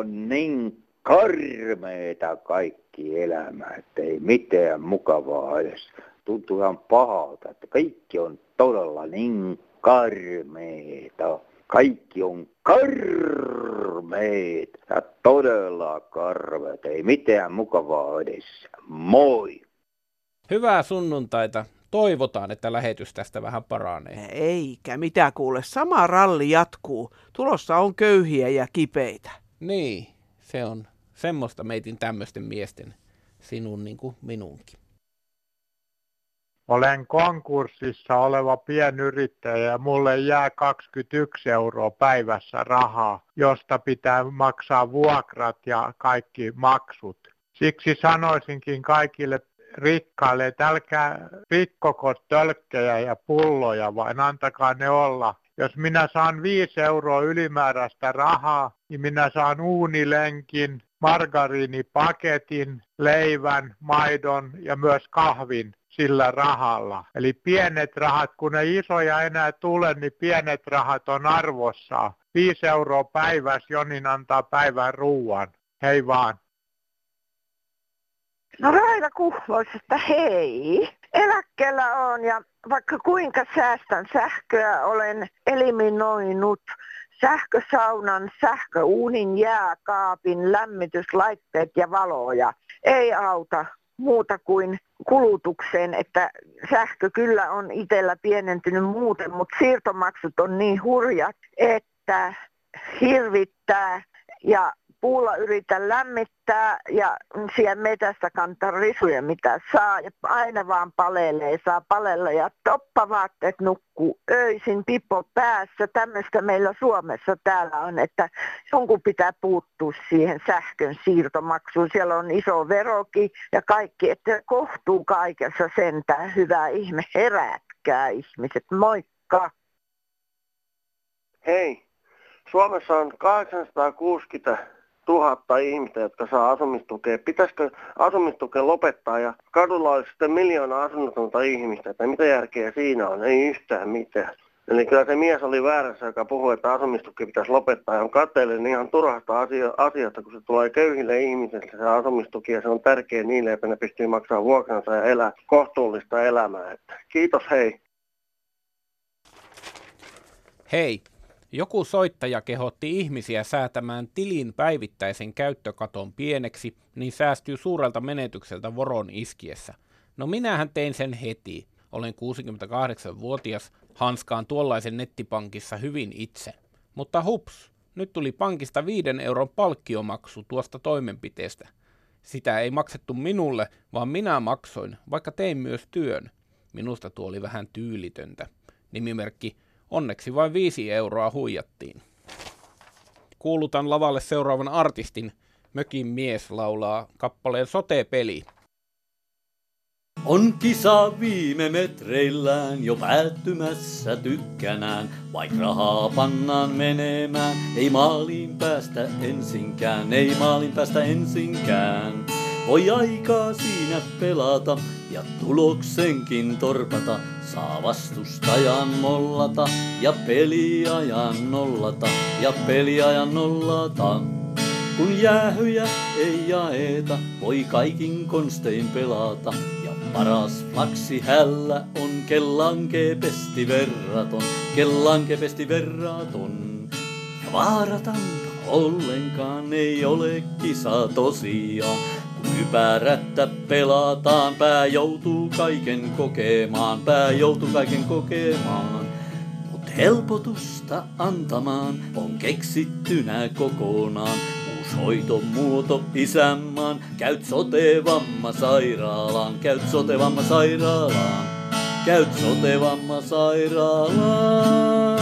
On niin karmeeta kaikki elämä, että ei mitään mukavaa edes. Tuntuu ihan pahalta, että kaikki on todella niin karmeeta. Kaikki on karmeet ja todella karmeet. Ei mitään mukavaa edes. Moi! Hyvää sunnuntaita. Toivotaan, että lähetys tästä vähän paranee. Eikä, mitä kuule. Sama ralli jatkuu. Tulossa on köyhiä ja kipeitä. Niin, se on semmoista meitin tämmöisten miesten, sinun niin kuin minunkin. Olen konkurssissa oleva pienyrittäjä ja mulle jää 21 euroa päivässä rahaa, josta pitää maksaa vuokrat ja kaikki maksut. Siksi sanoisinkin kaikille rikkaille, että älkää rikkoko tölkkejä ja pulloja, vaan antakaa ne olla. Jos minä saan 5 euroa ylimääräistä rahaa, niin minä saan uunilenkin, margariinipaketin, leivän, maidon ja myös kahvin sillä rahalla. Eli pienet rahat, kun ei isoja enää tule, niin pienet rahat on arvossa. 5 euroa päivässä Jonin antaa päivän ruuan. Hei vaan. No Raila Kuhlois, että hei. Eläkkeellä on ja vaikka kuinka säästän sähköä, olen eliminoinut sähkösaunan, sähköuunin, jääkaapin, lämmityslaitteet ja valoja. Ei auta muuta kuin kulutukseen, että sähkö kyllä on itsellä pienentynyt muuten, mutta siirtomaksut on niin hurjat, että hirvittää ja puulla yritä lämmittää ja siellä metästä kantaa risuja mitä saa ja aina vaan palelee, saa palella ja toppavaatteet nukkuu öisin, pipo päässä. Tämmöistä meillä Suomessa täällä on, että jonkun pitää puuttua siihen sähkön siirtomaksuun. Siellä on iso veroki ja kaikki, että kohtuu kaikessa sentään. Hyvä ihme, herätkää ihmiset, moikka! Hei, Suomessa on 860 tuhatta ihmistä, jotka saa asumistukea. Pitäisikö asumistukea lopettaa ja kadulla olisi sitten miljoona asunnotonta ihmistä, että mitä järkeä siinä on? Ei yhtään mitään. Eli kyllä se mies oli väärässä, joka puhui, että asumistuki pitäisi lopettaa ja on katteellinen ihan turhasta asia- asiasta, kun se tulee köyhille ihmisille se asumistuki ja se on tärkeä niille, että ne pystyy maksamaan vuokransa ja elää kohtuullista elämää. Että kiitos, hei. Hei, joku soittaja kehotti ihmisiä säätämään tilin päivittäisen käyttökaton pieneksi, niin säästyy suurelta menetykseltä voron iskiessä. No minähän tein sen heti. Olen 68-vuotias, hanskaan tuollaisen nettipankissa hyvin itse. Mutta hups, nyt tuli pankista viiden euron palkkiomaksu tuosta toimenpiteestä. Sitä ei maksettu minulle, vaan minä maksoin, vaikka tein myös työn. Minusta tuo oli vähän tyylitöntä. Nimimerkki Onneksi vain viisi euroa huijattiin. Kuulutan lavalle seuraavan artistin. Mökin mies laulaa kappaleen Sote-peli. On kisa viime metreillään jo päättymässä tykkänään, vaikka rahaa pannaan menemään, ei maaliin päästä ensinkään, ei maaliin päästä ensinkään. Voi aikaa siinä pelata ja tuloksenkin torpata, saa vastustajan mollata ja peliajan nollata ja peliajan nollata. Kun jäähyjä ei jaeta, voi kaikin konstein pelata. Ja paras flaksi hällä on kellan kepesti verraton, kellan kepesti verraton. Vaaratonta ollenkaan ei ole kisa tosiaan, Kypärättä pelataan, pää joutuu kaiken kokemaan, pää joutuu kaiken kokemaan. Mut helpotusta antamaan on keksittynä kokonaan. Uusi hoitomuoto isänmaan, käyt sotevamma sairaalaan, käyt sotevamma sairaalaan, käyt sotevamma sairaalaan.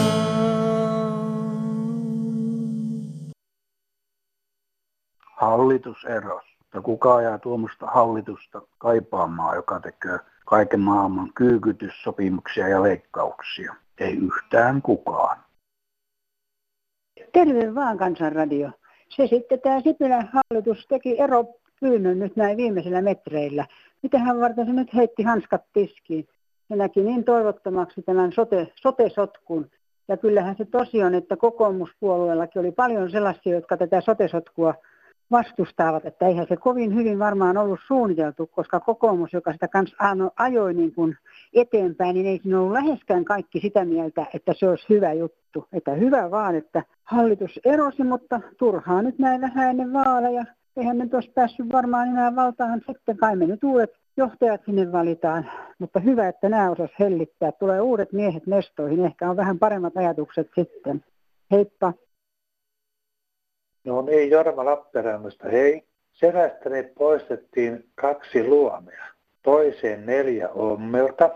Hallitus eros. Ja kuka ajaa tuommoista hallitusta kaipaamaan, joka tekee kaiken maailman kyykytyssopimuksia ja leikkauksia? Ei yhtään kukaan. Terve vaan kansanradio. Se sitten tämä Sipilän hallitus teki ero pyynnön nyt näin viimeisellä metreillä. Mitähän varten se nyt heitti hanskat tiskiin? Se näki niin toivottomaksi tämän sote, sote-sotkun, Ja kyllähän se tosiaan, että kokoomuspuolueellakin oli paljon sellaisia, jotka tätä sotesotkua vastustavat, että eihän se kovin hyvin varmaan ollut suunniteltu, koska kokoomus, joka sitä kanssa ajoi niin kuin eteenpäin, niin ei siinä ollut läheskään kaikki sitä mieltä, että se olisi hyvä juttu. Että hyvä vaan, että hallitus erosi, mutta turhaa nyt vähän ennen vaaleja. Eihän nyt olisi päässyt varmaan enää valtaan sitten, kai me nyt uudet johtajat sinne valitaan. Mutta hyvä, että nämä osas hellittää. Tulee uudet miehet nestoihin, ehkä on vähän paremmat ajatukset sitten. Heippa! No niin, Jorma Lappeenrannasta, hei. Serästäni poistettiin kaksi luomea. Toiseen neljä ommelta.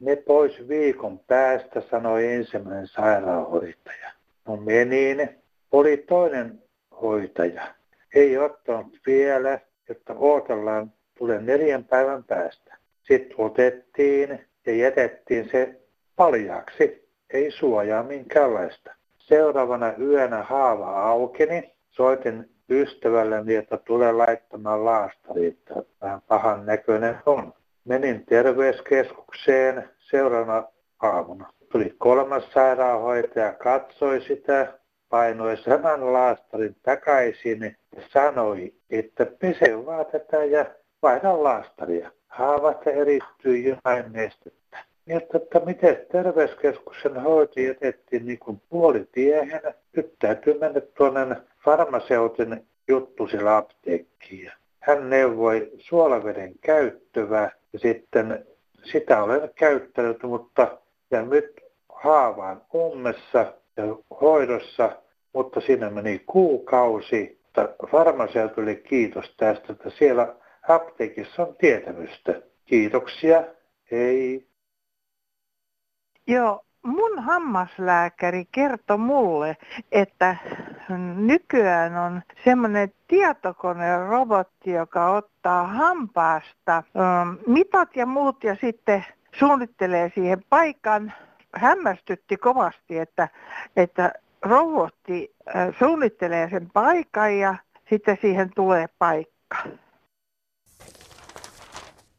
Ne pois viikon päästä, sanoi ensimmäinen sairaanhoitaja. No menin. Oli toinen hoitaja. Ei ottanut vielä, että odotellaan tulee neljän päivän päästä. Sitten otettiin ja jätettiin se paljaaksi. Ei suojaa minkäänlaista. Seuraavana yönä haava aukeni soitin ystävälleni, että tulee laittamaan laastari, että vähän pahan näköinen on. Menin terveyskeskukseen seuraavana aamuna. Tuli kolmas sairaanhoitaja, katsoi sitä, painoi saman laastarin takaisin ja sanoi, että pese vaan tätä ja vaihda laastaria. Haavasta erittyi jotain nestettä. Mietin, että miten terveyskeskuksen hoito jätettiin niin kuin puolitiehen. Nyt täytyy mennä tuonne farmaseutin juttu sillä apteekkiin. Hän neuvoi suolaveden käyttöä ja sitten sitä olen käyttänyt, mutta ja nyt haavaan ummessa ja hoidossa, mutta siinä meni kuukausi. Farmaseutille kiitos tästä, että siellä apteekissa on tietämystä. Kiitoksia. Hei. Joo, mun hammaslääkäri kertoi mulle, että nykyään on semmoinen tietokonerobotti, joka ottaa hampaasta mitat ja muut ja sitten suunnittelee siihen paikan. Hämmästytti kovasti, että, että robotti suunnittelee sen paikan ja sitten siihen tulee paikka.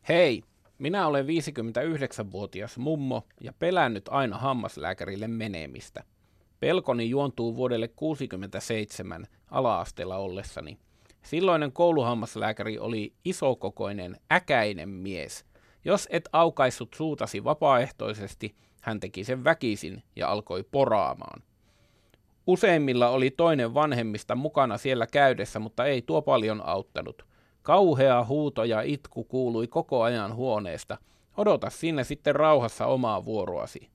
Hei, minä olen 59-vuotias mummo ja pelännyt aina hammaslääkärille menemistä. Pelkoni juontuu vuodelle 67 ala-asteella ollessani. Silloinen kouluhammaslääkäri oli isokokoinen, äkäinen mies. Jos et aukaissut suutasi vapaaehtoisesti, hän teki sen väkisin ja alkoi poraamaan. Useimmilla oli toinen vanhemmista mukana siellä käydessä, mutta ei tuo paljon auttanut – Kauhea huuto ja itku kuului koko ajan huoneesta. Odota sinne sitten rauhassa omaa vuoroasi.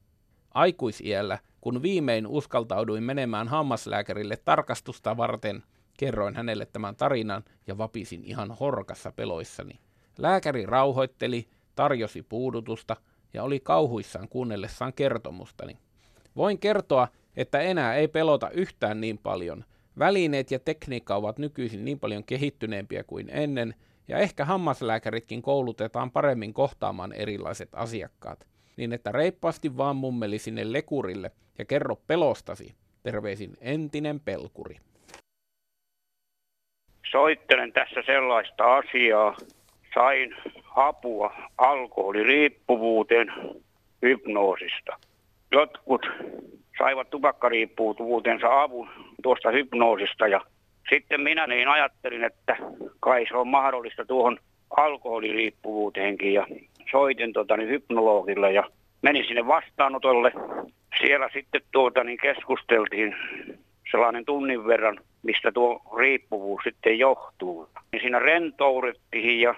Aikuisiellä, kun viimein uskaltauduin menemään hammaslääkärille tarkastusta varten, kerroin hänelle tämän tarinan ja vapisin ihan horkassa peloissani. Lääkäri rauhoitteli, tarjosi puudutusta ja oli kauhuissaan kuunnellessaan kertomustani. Voin kertoa, että enää ei pelota yhtään niin paljon, Välineet ja tekniikka ovat nykyisin niin paljon kehittyneempiä kuin ennen, ja ehkä hammaslääkäritkin koulutetaan paremmin kohtaamaan erilaiset asiakkaat, niin että reippaasti vaan mummeli sinne lekurille ja kerro pelostasi. Terveisin entinen pelkuri. Soittelen tässä sellaista asiaa. Sain apua alkoholiriippuvuuteen hypnoosista. Jotkut saivat tupakkariippuvuutensa avun tuosta hypnoosista ja sitten minä niin ajattelin, että kai se on mahdollista tuohon alkoholiriippuvuuteenkin ja soitin tota, niin hypnologille ja menin sinne vastaanotolle. Siellä sitten tuota, niin keskusteltiin sellainen tunnin verran, mistä tuo riippuvuus sitten johtuu. Niin siinä rentourettiin ja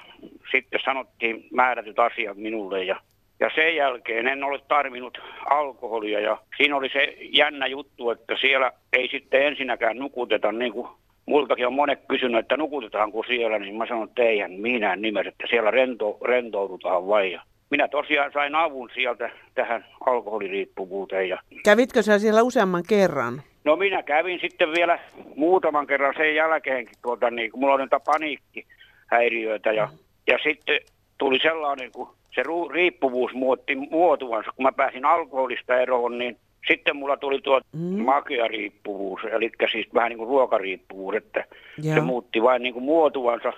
sitten sanottiin määrätyt asiat minulle ja ja sen jälkeen en ole tarvinnut alkoholia ja siinä oli se jännä juttu, että siellä ei sitten ensinnäkään nukuteta niin kuin multakin on monet kysynyt, että nukutetaanko siellä, niin mä sanon, että eihän minä nimessä, että siellä rento, rentoudutaan vai. Minä tosiaan sain avun sieltä tähän alkoholiriippuvuuteen. Ja... Kävitkö sä siellä useamman kerran? No minä kävin sitten vielä muutaman kerran sen jälkeenkin, tuota, niin, kun mulla oli niitä paniikkihäiriöitä ja, ja sitten tuli sellainen, kun se riippuvuus muutti muotuansa. Kun mä pääsin alkoholista eroon, niin sitten mulla tuli tuo mm. makeariippuvuus, eli siis vähän niin kuin ruokariippuvuus, että Joo. se muutti vain niin kuin muotuansa.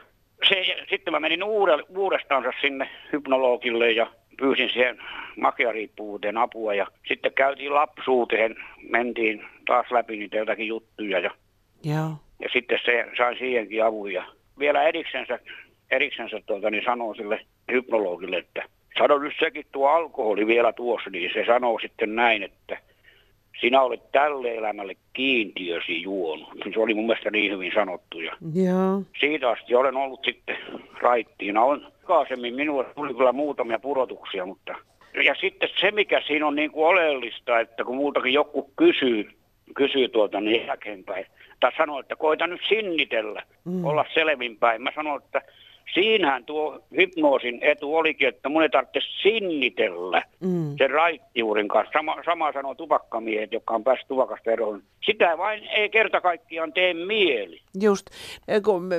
Se, sitten mä menin uudestaan sinne hypnologille ja pyysin siihen makeariippuvuuteen apua ja sitten käytiin lapsuuteen, mentiin taas läpi niitä jotakin juttuja ja, Joo. ja sitten se sain siihenkin avun ja vielä eriksensä, eriksensä tuota, niin sanoo sille hypnologille, että sano nyt sekin tuo alkoholi vielä tuossa, niin se sanoo sitten näin, että sinä olet tälle elämälle kiintiösi juonut. Se oli mun mielestä niin hyvin sanottu ja Joo. siitä asti olen ollut sitten raittiina. On aikaisemmin minulle tuli kyllä muutamia pudotuksia, mutta... Ja sitten se, mikä siinä on niin kuin oleellista, että kun muutakin joku kysyy, kysyy tuota niin jälkeenpäin, tai sanoo, että koita nyt sinnitellä, mm. olla selvinpäin. Mä sanon, että siinähän tuo hypnoosin etu olikin, että mun ei tarvitse sinnitellä Mm. sen raittiurin kanssa. Sama, sama sanoo tupakkamiehet, jotka on päässyt tupakasta eroon. Sitä vain ei kerta kaikkiaan tee mieli. Just.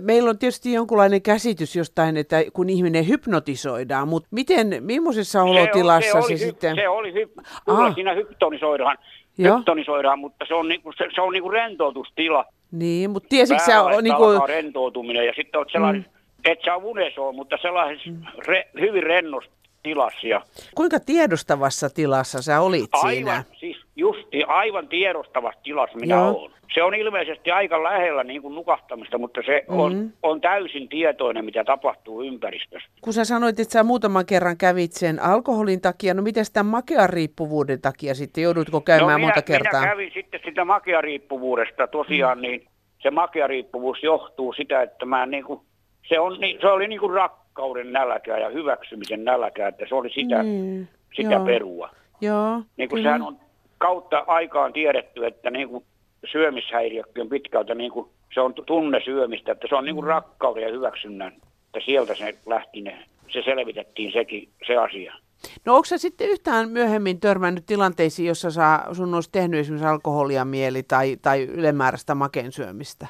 Meillä on tietysti jonkunlainen käsitys jostain, että kun ihminen hypnotisoidaan, mutta miten, millaisessa olotilassa se, oli, hy- sitten... Se oli hy- kyllä Ah. siinä hyptonisoidaan, Joo. hyptonisoidaan, mutta se on, niinku, se, se on niinku rentoutustila. Niin, mutta tiesitkö sä, niin kuin, rentoutuminen ja sitten olet sellainen, mm. Et sä unesoo, mutta sellaisessa Mm. re, hyvin rennossa tilassa. Ja kuinka tiedostavassa tilassa sä olit aivan, siinä? siis justi aivan tiedostavassa tilassa minä Joo. olen. Se on ilmeisesti aika lähellä niin kuin nukahtamista, mutta se Mhm. on, on täysin tietoinen, mitä tapahtuu ympäristössä. Kun sä sanoit, että sä muutaman kerran kävit sen alkoholin takia, no miten tämän makean riippuvuuden takia sitten? Joudutko käymään no, minä, monta kertaa? Minä kävin sitten sitä makeariippuvuudesta tosiaan, niin se makeariippuvuus johtuu sitä, että mä niin kuin, se, on, niin, se oli niin kuin rakkauden nälkää ja hyväksymisen nälkää, että se oli sitä, Niin, sitä joo. perua. Joo, Niin kuin sehän on kautta aikaan tiedetty, että niin kuin syömishäiriökin on pitkältä niin kuin, se on tunne syömistä, että se on niin kuin rakkauden ja hyväksynnän, että sieltä se lähti ne, se selvitettiin sekin, se asia. No onko sä sitten yhtään myöhemmin törmännyt tilanteisiin, jossa sä, sun olisi tehnyt esimerkiksi alkoholia mieli tai, tai ylimääräistä makeen syömistä?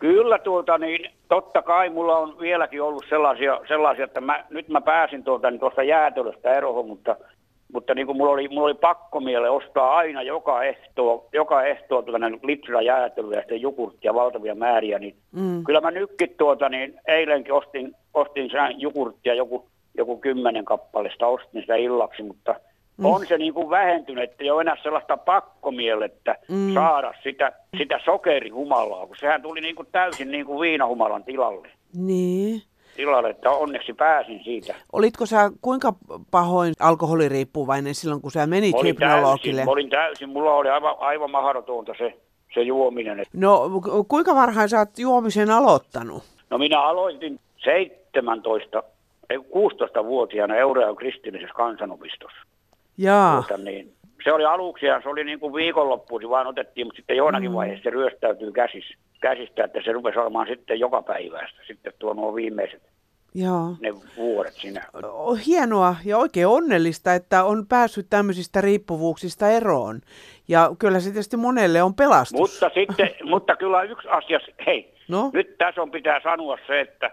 Kyllä tuota niin, totta kai mulla on vieläkin ollut sellaisia, sellaisia että mä, nyt mä pääsin tuolta niin tuosta jäätelöstä eroon, mutta, mutta niin kuin mulla oli, mulla oli pakko miele ostaa aina joka ehtoo, joka ehtoo tuota niin litra jäätelöä ja sitten jukurttia valtavia määriä, niin Mm. kyllä mä nytkin tuota niin eilenkin ostin, ostin sen jukurttia joku, joku kymmenen kappalesta, ostin sitä illaksi, mutta Mm. on se niin kuin vähentynyt, että ei ole enää sellaista pakkomielettä Mm. saada sitä, sitä sokerihumalaa, kun sehän tuli niin kuin täysin niin kuin viinahumalan tilalle. Niin. Tilalle, että onneksi pääsin siitä. Olitko sä kuinka pahoin alkoholiriippuvainen silloin, kun sä menit olin hypnologille? täysin, olin täysin, mulla oli aivan, aivan mahdotonta se, se juominen. No ku- kuinka varhain sä oot juomisen aloittanut? No minä aloitin 17, ei 16-vuotiaana Euroopan kristillisessä kansanopistossa. Jaa. Tuota, niin, se oli aluksi ja se oli niin kuin viikonloppuisin vaan otettiin, mutta sitten jonakin Mm. vaiheessa se ryöstäytyy käsis, käsistä, että se rupesi olemaan sitten joka päivästä, sitten tuo nuo viimeiset Joo. ne vuodet siinä. On hienoa ja oikein onnellista, että on päässyt tämmöisistä riippuvuuksista eroon. Ja kyllä se tietysti monelle on pelastus. Mutta sitten, mutta kyllä yksi asia, hei, No? nyt tässä on pitää sanoa se, että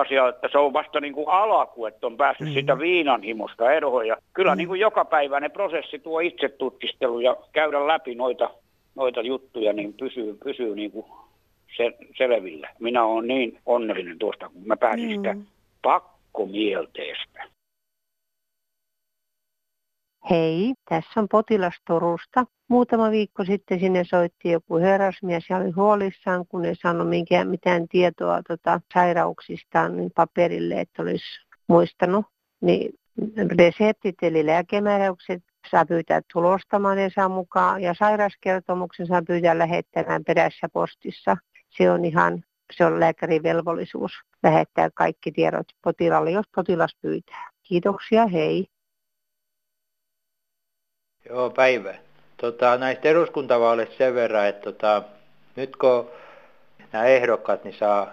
asia, että se on vasta niin kuin alku, että on päässyt mm. sitä viinanhimosta eroon. Ja kyllä mm. niin kuin jokapäiväinen prosessi tuo itsetutkistelu ja käydä läpi noita, noita juttuja, niin pysyy, pysyy niin kuin se, selvillä. Minä olen niin onnellinen tuosta, kun mä pääsin sitä pakkomielteestä. Hei, tässä on potilas Turusta. Muutama viikko sitten sinne soitti joku herrasmies ja oli huolissaan, kun ei saanut minkään, mitään tietoa tota, sairauksistaan niin paperille, että olisi muistanut. Niin reseptit eli lääkemääräykset saa pyytää tulostamaan ja saa mukaan ja sairauskertomuksen saa pyytää lähettämään perässä postissa. Se on ihan, se on lääkärin velvollisuus lähettää kaikki tiedot potilaalle, jos potilas pyytää. Kiitoksia, hei. Joo, päivä. Tota, näistä eduskuntavaaleista sen verran, että tota, nyt kun nämä ehdokkaat niin saa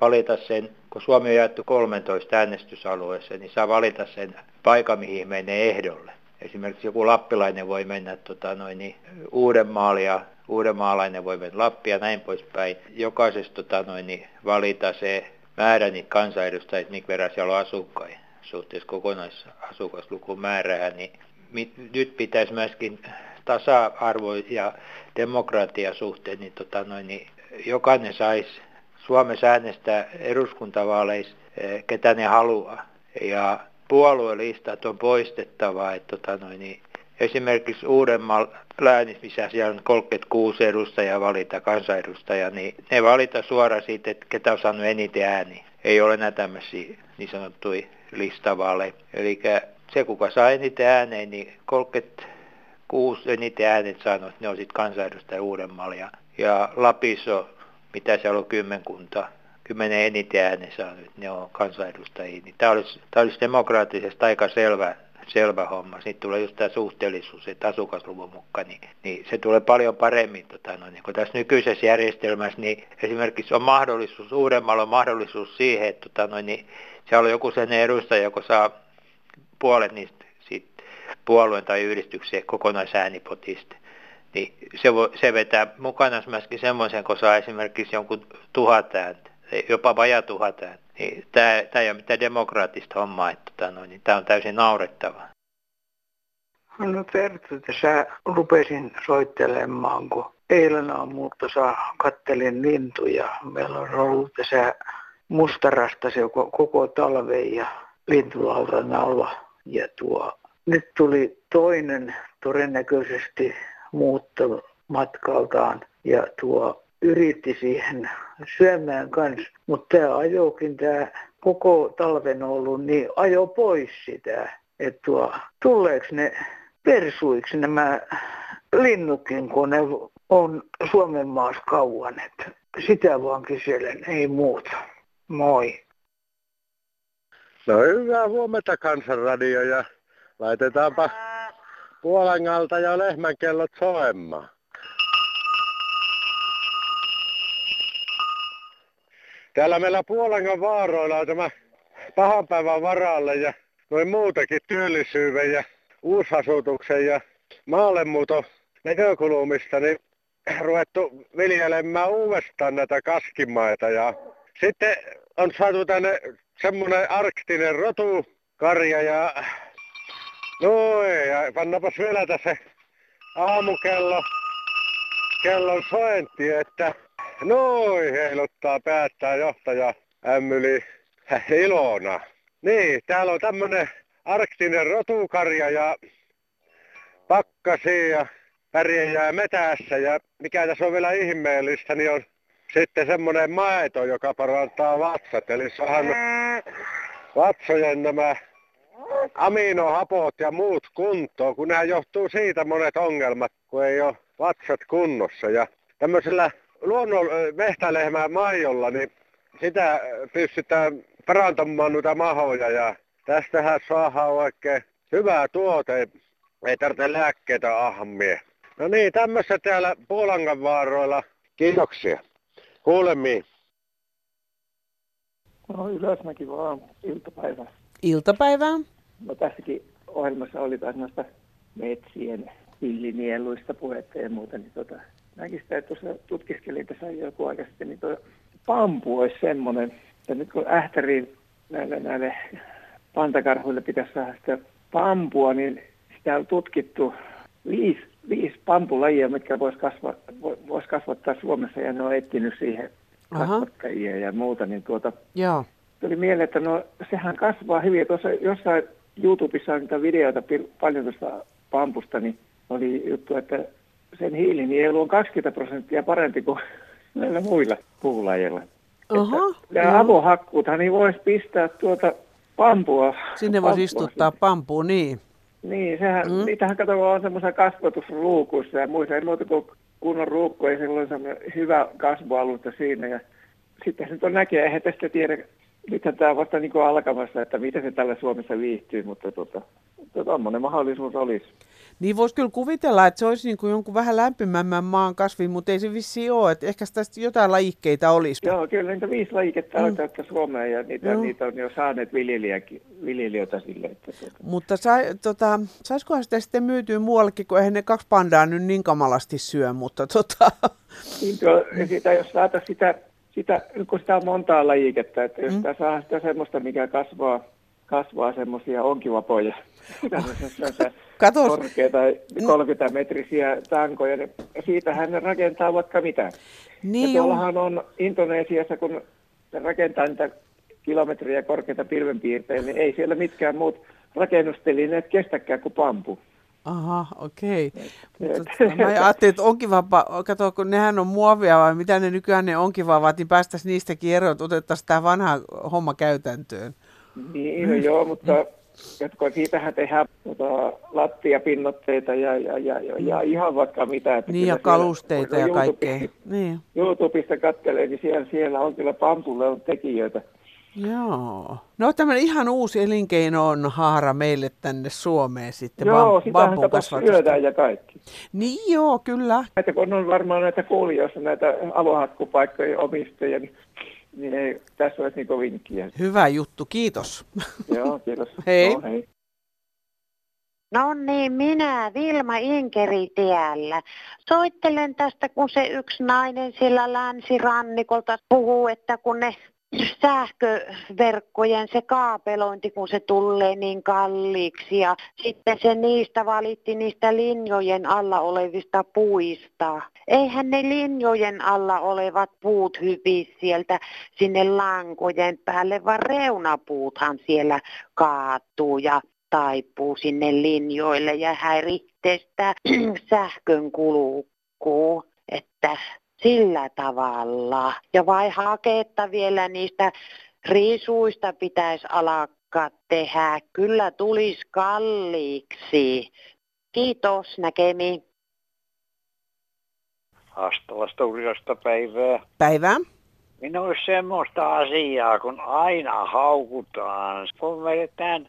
valita sen, kun Suomi on jaettu 13 äänestysalueeseen, niin saa valita sen paikan, mihin menee ehdolle. Esimerkiksi joku lappilainen voi mennä tota, noin, niin, ja uudenmaalainen voi mennä Lappia ja näin poispäin. Jokaisesta tota, noin, niin, valita se määrä niitä kansanedustajia, minkä verran siellä on asukkaita suhteessa kokonaisasukaslukuun määrää, niin nyt pitäisi myöskin tasa-arvo ja demokratia suhteen, niin, tota noin, niin jokainen saisi Suomessa äänestää eduskuntavaaleissa, eh, ketä ne haluaa. Ja puoluelistat on poistettava. Että, tota noin, niin esimerkiksi Uudenmaan läänissä, missä siellä on 36 edustajaa valita kansanedustaja, niin ne valita suoraan siitä, että ketä on saanut eniten ääni. Ei ole enää tämmöisiä niin sanottuja listavaaleja. Eli se, kuka saa eniten ääneen, niin 36 eniten äänet saanut, ne on sitten kansanedustaja Uudenmaalla. Ja, ja Lapissa on, mitä siellä on kymmenkunta, kymmenen eniten äänen saanut, ne on kansanedustajia. Niin tämä olisi, tämä olisi demokraattisesti aika selvä selvä homma. Sitten tulee just tämä suhteellisuus, että asukasluvun mukaan, niin, niin se tulee paljon paremmin. Tota, no, niin kun tässä nykyisessä järjestelmässä, niin esimerkiksi on mahdollisuus, uudemmalla on mahdollisuus siihen, että tota, no, niin siellä on joku sen edustaja, joka saa puolet niistä siitä puolueen tai yhdistyksen kokonaisäänipotista. Niin se, voi, se vetää mukana myöskin semmoisen, kun saa esimerkiksi jonkun tuhat ääntä, jopa vajaa tuhat ääntä niin tämä, ei ole mitään demokraattista hommaa, että tota, no, niin tämä on täysin naurettava. No Perttu, tässä rupesin soittelemaan, kun eilen aamuutta kattelin lintuja. Meillä on ollut tässä mustarasta se koko talven ja lintulautan alla. Ja tuo, nyt tuli toinen todennäköisesti muuttomatkaltaan ja tuo yritti siihen syömään kanssa, mutta tämä ajokin tämä koko talven ollut, niin ajo pois sitä. Että tuo, tuleeko ne persuiksi nämä linnukin, kun ne on Suomen maassa kauan. Että sitä vaan kyselen, ei muuta. Moi. No hyvää huomenta Kansanradio ja laitetaanpa Puolangalta ja lehmän kellot. Täällä meillä Puolangan vaaroilla on tämä pahan päivän varalle ja noin muutakin työllisyyden ja uusasutuksen ja maallemuuton näkökulmista, niin ruvettu viljelemään uudestaan näitä kaskimaita ja sitten on saatu tänne semmoinen arktinen rotukarja ja noin ja pannapas vielä tässä aamukello kellon sointi, että Noin heiluttaa päättää johtaja Ämmyli Ilona. Niin, täällä on tämmönen arktinen rotukarja ja pakkasi ja pärjää metässä ja mikä tässä on vielä ihmeellistä, niin on sitten semmoinen maito, joka parantaa vatsat. Eli saadaan vatsojen nämä aminohapot ja muut kuntoon, kun nämä johtuu siitä monet ongelmat, kun ei ole vatsat kunnossa. Ja tämmöisellä luonnon mehtälehmää maijolla, niin sitä pystytään parantamaan noita mahoja ja tästähän saadaan oikein hyvää tuote, ei tarvitse lääkkeitä ahmia. No niin, tämmöistä täällä Puolangan vaaroilla. Kiitoksia. Kuulemiin. No Ylösmäki vaan iltapäivää. Iltapäivää. No tässäkin ohjelmassa oli taas noista metsien villinieluista puhetta ja muuta, niin tota, mäkin sitä tuossa tutkiskelin tässä joku aika sitten, niin tuo pampu olisi semmoinen, että nyt kun ähtäriin näille, näille pantakarhuille pitäisi saada sitä pampua, niin sitä on tutkittu viisi, viisi pampulajia, mitkä voisi kasva, vois kasvattaa Suomessa, ja ne on etsinyt siihen kasvattajia ja muuta, niin tuota, Joo. tuli mieleen, että no sehän kasvaa hyvin. Tuossa jossain YouTubessa on niitä videoita paljon tuosta pampusta, niin oli juttu, että sen hiilinielu on 20 prosenttia parempi kuin näillä muilla puulajeilla. Oho, Nämä avohakkuuthan niin voisi pistää tuota pampua. Sinne voisi istuttaa pampu, niin. Niin, sehän, mm. niitähän kato on semmoisia kasvatusruukuissa ja muissa, ei muuta kuin kunnon ruukku, ei silloin hyvä kasvualusta siinä. Ja sitten se nyt on näkee, eihän tästä tiedä, nythän tämä vasta niin kuin alkamassa, että miten se tällä Suomessa viihtyy, mutta tuota, tuommoinen mahdollisuus olisi. Niin voisi kyllä kuvitella, että se olisi niin kuin jonkun vähän lämpimämmän maan kasvi, mutta ei se vissi ole. Että ehkä tästä jotain lajikkeita olisi. Joo, kyllä niitä viisi lajiketta mm. on täyttä Suomeen ja niitä, niitä on jo saaneet viljelijöitä sille. Että tuota. Mutta sai, tota, saisikohan sitä sitten myytyä muuallekin, kun eihän ne kaksi pandaa nyt niin kamalasti syö, mutta tota... Niin tuo, sitä, jos saataisiin sitä, sitä, kun sitä on montaa lajiketta, että jos mm. sitä saa sitä semmoista, mikä kasvaa, kasvaa semmoisia onkivapoja, Katos. korkeita 30 metrisiä tankoja, niin siitähän ne rakentaa vaikka mitä. Niin ja tuollahan on Indonesiassa, kun rakentaa niitä kilometriä korkeita pilvenpiirteitä, niin ei siellä mitkään muut rakennustelineet kestäkään kuin pampu. Aha, okei. Mutta tota, mä ajattelin, että onkiva, kato, kun nehän on muovia vai mitä ne nykyään ne onkivaavat, niin päästäisiin niistäkin eroon, että otettaisiin tämä vanha homma käytäntöön. Niin, no joo, mutta jotka siitähän tehdään tota, lattiapinnotteita ja, ja, ja, ja, ja ihan vaikka mitä. Että niin ja kalusteita ja kaikkea. Niin. YouTubesta katselee, niin siellä, siellä on kyllä pampulle on tekijöitä. Joo. No tämmöinen ihan uusi elinkeino on haara meille tänne Suomeen sitten. Joo, sitähän syödään ja kaikki. Niin joo, kyllä. Että kun on varmaan näitä kuulijoissa näitä avohakkupaikkojen omistajia, niin, niin ei, tässä olisi niin kovin Hyvä juttu, kiitos. Joo, kiitos. hei. No, hei. No niin, minä Vilma Inkeri tiellä. Soittelen tästä, kun se yksi nainen sillä länsirannikolta puhuu, että kun ne sähköverkkojen se kaapelointi, kun se tulee niin kalliiksi ja sitten se niistä valitti niistä linjojen alla olevista puista. Eihän ne linjojen alla olevat puut hypi sieltä sinne lankojen päälle, vaan reunapuuthan siellä kaatuu ja taipuu sinne linjoille ja häiritsee sitä sähkön kulukuu. Että sillä tavalla. Ja vai haketta vielä niistä risuista pitäisi alkaa tehdä. Kyllä tulisi kalliiksi. Kiitos näkemi. Astovasta uudesta päivää. Päivää. Minun olisi semmoista asiaa, kun aina haukutaan. Kun vedetään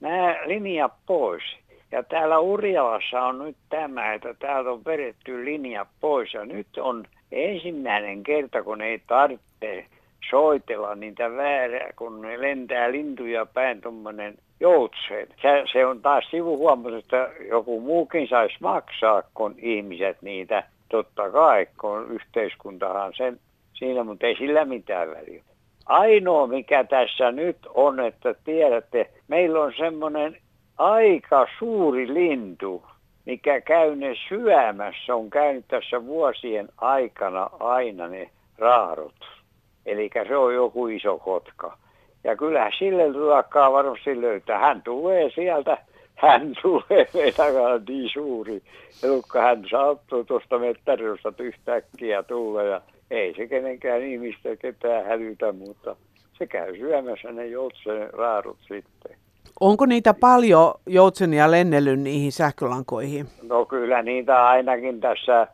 nämä linjat pois, ja täällä Urjalassa on nyt tämä, että täältä on vedetty linja pois ja nyt on ensimmäinen kerta, kun ei tarvitse soitella niitä väärää, kun ne lentää lintuja päin tuommoinen joutseen. Se, se on taas sivuhuomus, että joku muukin saisi maksaa kun ihmiset niitä. Totta kai, kun yhteiskuntahan sen siinä, mutta ei sillä mitään väliä. Ainoa mikä tässä nyt on, että tiedätte, meillä on semmoinen aika suuri lintu, mikä käy ne syömässä, on käynyt tässä vuosien aikana aina ne raarot. Eli se on joku iso kotka. Ja kyllä sille luokkaa varmasti löytää. Hän tulee sieltä, hän tulee meidän niin suuri. Elukka hän saattuu tuosta mettäriöstä yhtäkkiä tulla ja ei se kenenkään ihmistä ketään hälytä, mutta se käy syömässä ne joutsen raarut sitten. Onko niitä paljon joutsenia lennellyt niihin sähkölankoihin? No kyllä niitä ainakin tässä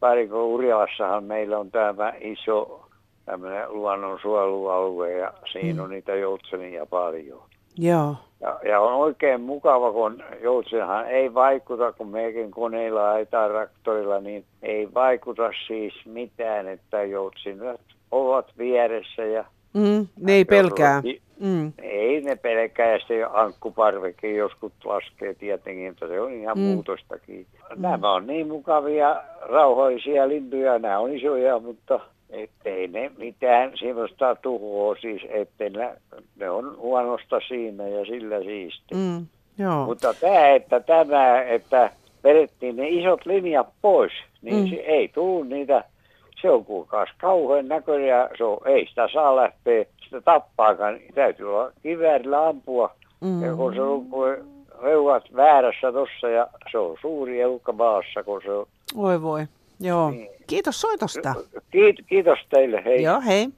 Parikon Urjalassahan meillä on tämä iso tämmöinen luonnonsuojelualue ja siinä mm. on niitä joutsenia paljon. Joo. Ja, ja on oikein mukava, kun joutsenhan ei vaikuta, kun meikin koneilla tai traktorilla, niin ei vaikuta siis mitään, että joutsenet ovat vieressä ja Mm, ne ei pelkää. Mm. Ei ne pelkää se ankkuparvekin joskus laskee tietenkin, että se on ihan mm. muutostakin. Nämä on niin mukavia, rauhoisia lintuja, nämä on isoja, mutta ettei ne mitään sellaista tuhoa, siis ettei ne, ne on huonosta siinä ja sillä siisti. Mm, joo. Mutta tämä, että tämä, että vedettiin ne isot linjat pois, niin mm. se ei tullut niitä se on kuulkaas kauhean näköinen ja se on, ei sitä saa lähteä sitä tappaakaan. Niin täytyy olla kiväärillä ampua. Mm. Ja kun se on reuat väärässä tossa ja se on suuri elukka maassa, kun se on. Oi voi, joo. Niin. Kiitos soitosta. Kiit, kiitos teille, hei. Joo, hei.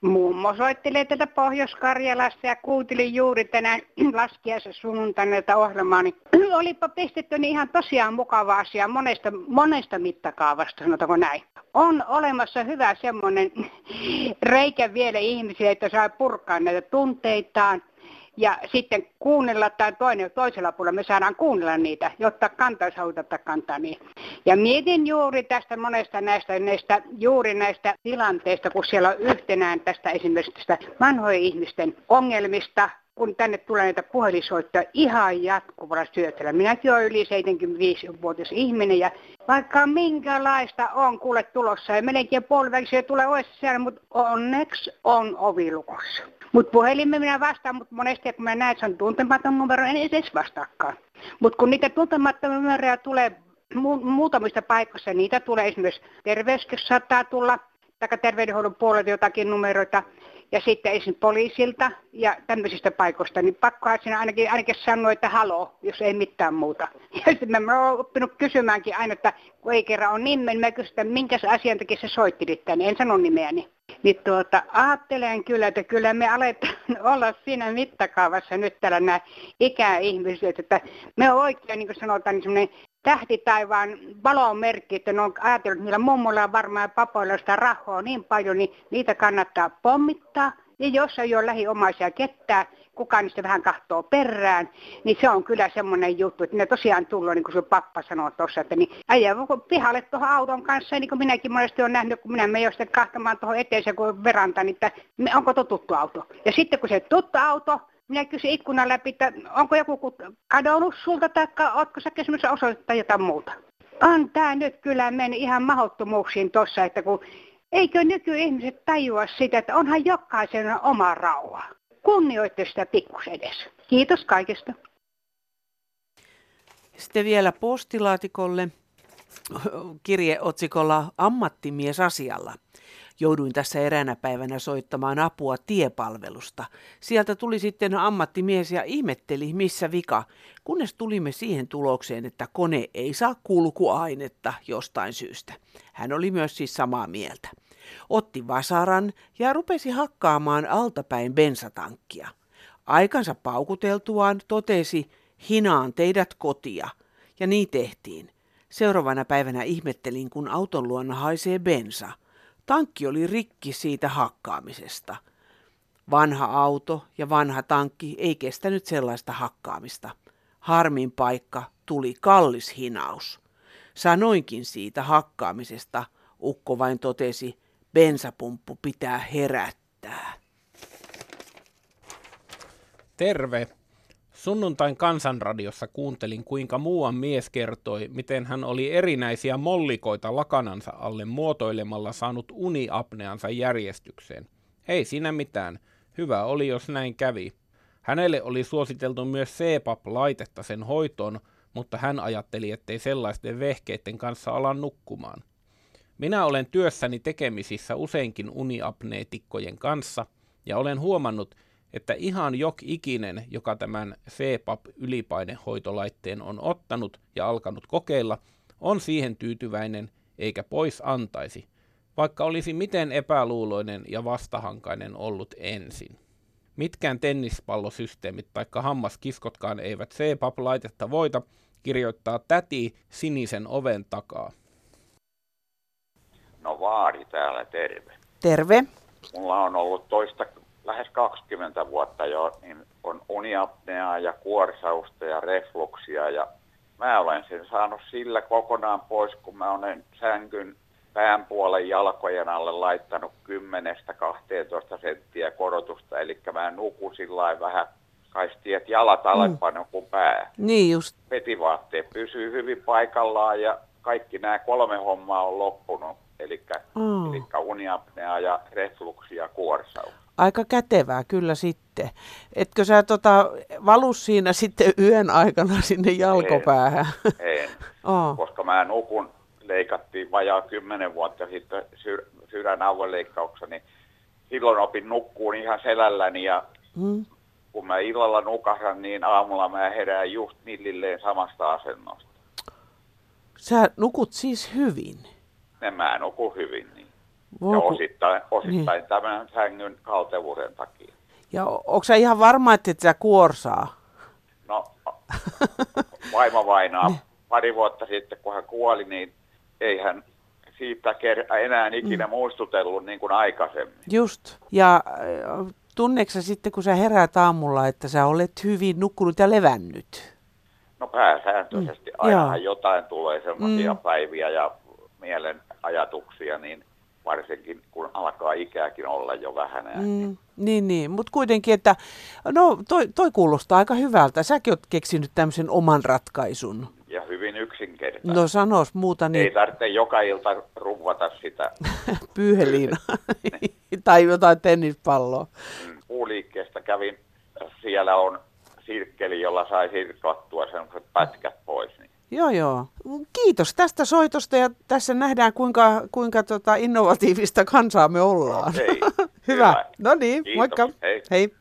Mummo soittelee tätä Pohjois-Karjalassa ja kuuntelin juuri tänään laskiaisen sunnuntaina tätä ohjelmaa, niin olipa pistetty niin ihan tosiaan mukava asia monesta, monesta mittakaavasta, sanotaanko näin. On olemassa hyvä semmoinen reikä vielä ihmisille, että saa purkaa näitä tunteitaan ja sitten kuunnella tai toinen, toisella puolella me saadaan kuunnella niitä, jotta kantaisi haluta kantaa niin. Ja mietin juuri tästä monesta näistä, näistä juuri näistä tilanteista, kun siellä on yhtenään tästä esimerkiksi tästä vanhojen ihmisten ongelmista, kun tänne tulee näitä puhelisoittoja ihan jatkuvalla syötellä. Minäkin olen yli 75-vuotias ihminen ja vaikka minkälaista on kuule tulossa ja melkein puoliväksi tulee OSCR, mutta onneksi on ovilukossa. Mutta puhelimen minä vastaan, mutta monesti kun mä näen, että se on tuntematon numero, en edes vastaakaan. Mutta kun niitä tuntemattomia numeroja tulee mu- muutamista paikoissa, niitä tulee esimerkiksi terveyskeskus saattaa tulla, tai terveydenhuollon puolelta jotakin numeroita, ja sitten esimerkiksi poliisilta ja tämmöisistä paikoista, niin pakkohan siinä ainakin, ainakin sanoa, että halo, jos ei mitään muuta. Ja sitten mä oon oppinut kysymäänkin aina, että kun ei kerran ole nimen, niin mä kysyn, että minkä asian takia se soitti tänne, en sano nimeäni. Niin tuota, ajattelen kyllä, että kyllä me aletaan olla siinä mittakaavassa nyt täällä nämä ikäihmiset, että me on oikein, niin kuin sanotaan, niin semmoinen tähtitaivaan valon merkki, että ne on ajatellut, että niillä mummoilla on varmaan papoilla sitä rahaa niin paljon, niin niitä kannattaa pommittaa. Ja jos ei ole lähiomaisia ketään, kukaan niistä vähän kahtoo perään, niin se on kyllä semmoinen juttu, että ne tosiaan tullut, niin kuin sun pappa sanoi tuossa, että niin äijä pihalle tuohon auton kanssa, niin kuin minäkin monesti olen nähnyt, kun minä menen sitten kahtamaan tuohon eteensä kuin veranta, niin että onko tuo tuttu auto. Ja sitten kun se tuttu auto, minä kysyin ikkunan läpi, että onko joku kadonnut sulta tai oletko sä kysymys osoittaa jotain muuta. On tämä nyt kyllä mennyt ihan mahdottomuuksiin tuossa, että kun eikö nykyihmiset tajua sitä, että onhan jokaisen oma rauha. Kunnioitte sitä pikkus edes. Kiitos kaikesta. Sitten vielä postilaatikolle kirjeotsikolla ammattimies asialla. Jouduin tässä eräänä päivänä soittamaan apua tiepalvelusta. Sieltä tuli sitten ammattimies ja ihmetteli, missä vika, kunnes tulimme siihen tulokseen, että kone ei saa kulkuainetta jostain syystä. Hän oli myös siis samaa mieltä. Otti vasaran ja rupesi hakkaamaan altapäin bensatankkia. Aikansa paukuteltuaan totesi, hinaan teidät kotia. Ja niin tehtiin. Seuraavana päivänä ihmettelin, kun auton luona haisee bensa. Tankki oli rikki siitä hakkaamisesta. Vanha auto ja vanha tankki ei kestänyt sellaista hakkaamista. Harmin paikka tuli kallis hinaus. Sanoinkin siitä hakkaamisesta, ukko vain totesi, bensapumppu pitää herättää. Terve. Sunnuntain kansanradiossa kuuntelin, kuinka muuan mies kertoi, miten hän oli erinäisiä mollikoita lakanansa alle muotoilemalla saanut uniapneansa järjestykseen. Ei siinä mitään. Hyvä oli, jos näin kävi. Hänelle oli suositeltu myös CPAP-laitetta sen hoitoon, mutta hän ajatteli, ettei sellaisten vehkeiden kanssa ala nukkumaan. Minä olen työssäni tekemisissä useinkin uniapneetikkojen kanssa, ja olen huomannut, että ihan jok ikinen, joka tämän CPAP-ylipainehoitolaitteen on ottanut ja alkanut kokeilla, on siihen tyytyväinen eikä pois antaisi, vaikka olisi miten epäluuloinen ja vastahankainen ollut ensin. Mitkään tennispallosysteemit tai hammaskiskotkaan eivät CPAP-laitetta voita, kirjoittaa täti sinisen oven takaa. No Vaari täällä, terve. Terve. Mulla on ollut toista lähes 20 vuotta jo, niin on uniapneaa ja kuorsausta ja refluksia ja mä olen sen saanut sillä kokonaan pois, kun mä olen sänkyn pään puolen jalkojen alle laittanut 10-12 senttiä korotusta, eli mä nukun sillä vähän kaisti, että jalat alempana mm. kuin pää. Niin just. Petivaatteet pysyy hyvin paikallaan ja kaikki nämä kolme hommaa on loppunut, eli, mm. eli uniapnea ja refluksi ja kuorsaus aika kätevää kyllä sitten. Etkö sä tota, valu siinä sitten yön aikana sinne jalkopäähän? En, en. oh. koska mä nukun, leikattiin vajaa kymmenen vuotta sitten syr- sydänauvanleikkauksia, niin silloin opin nukkuun ihan selälläni ja hmm. kun mä illalla nukahdan, niin aamulla mä herään just millilleen samasta asennosta. Sä nukut siis hyvin? En mä nuku hyvin, niin. Voiko? Ja osittain, osittain niin. tämän sängyn kaltevuuden takia. Ja onko sä ihan varma, että et sä kuorsaa? No, vaimo vainaa niin. pari vuotta sitten, kun hän kuoli, niin ei hän siitä enää ikinä mm. muistutellut niin kuin aikaisemmin. Just. Ja äh, tunneeko sitten, kun sä heräät aamulla, että sä olet hyvin nukkunut ja levännyt? No pääsääntöisesti. Mm. Ainahan jotain tulee sellaisia mm. päiviä ja mielen ajatuksia, niin varsinkin kun alkaa ikääkin olla jo vähän. Mm, niin, niin. mutta kuitenkin, että no toi, toi kuulostaa aika hyvältä. Säkin oot keksinyt tämmöisen oman ratkaisun. Ja hyvin yksinkertainen. No sanos muuta niin. Ei tarvitse joka ilta ruvata sitä. Pyyheliina tai jotain tennispalloa. Mm, puuliikkeestä kävin, siellä on sirkkeli, jolla sai sirkottua sellaiset pätkät pois. Joo, joo. Kiitos tästä soitosta ja tässä nähdään kuinka, kuinka tota innovatiivista kansaa me ollaan. Okei. Hyvä. Hyvä. No niin, Kiitos. moikka. Hei. Hei.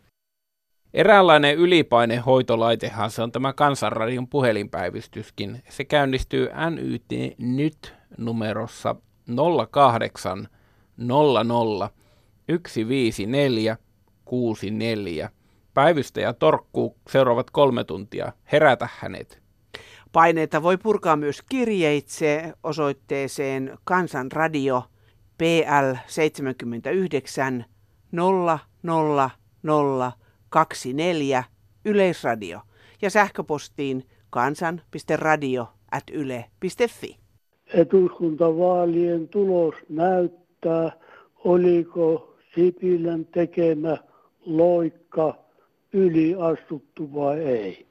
Eräänlainen ylipainehoitolaitehan se on tämä Kansanradion puhelinpäivystyskin. Se käynnistyy NYT nyt numerossa 08 00 154 64. Päivystäjä torkkuu seuraavat kolme tuntia. Herätä hänet. Paineita voi purkaa myös kirjeitse osoitteeseen Kansanradio PL 79 00024 Yleisradio ja sähköpostiin kansan.radio.yle.fi. Eduskuntavaalien tulos näyttää, oliko Sipilän tekemä loikka yliastuttu vai ei.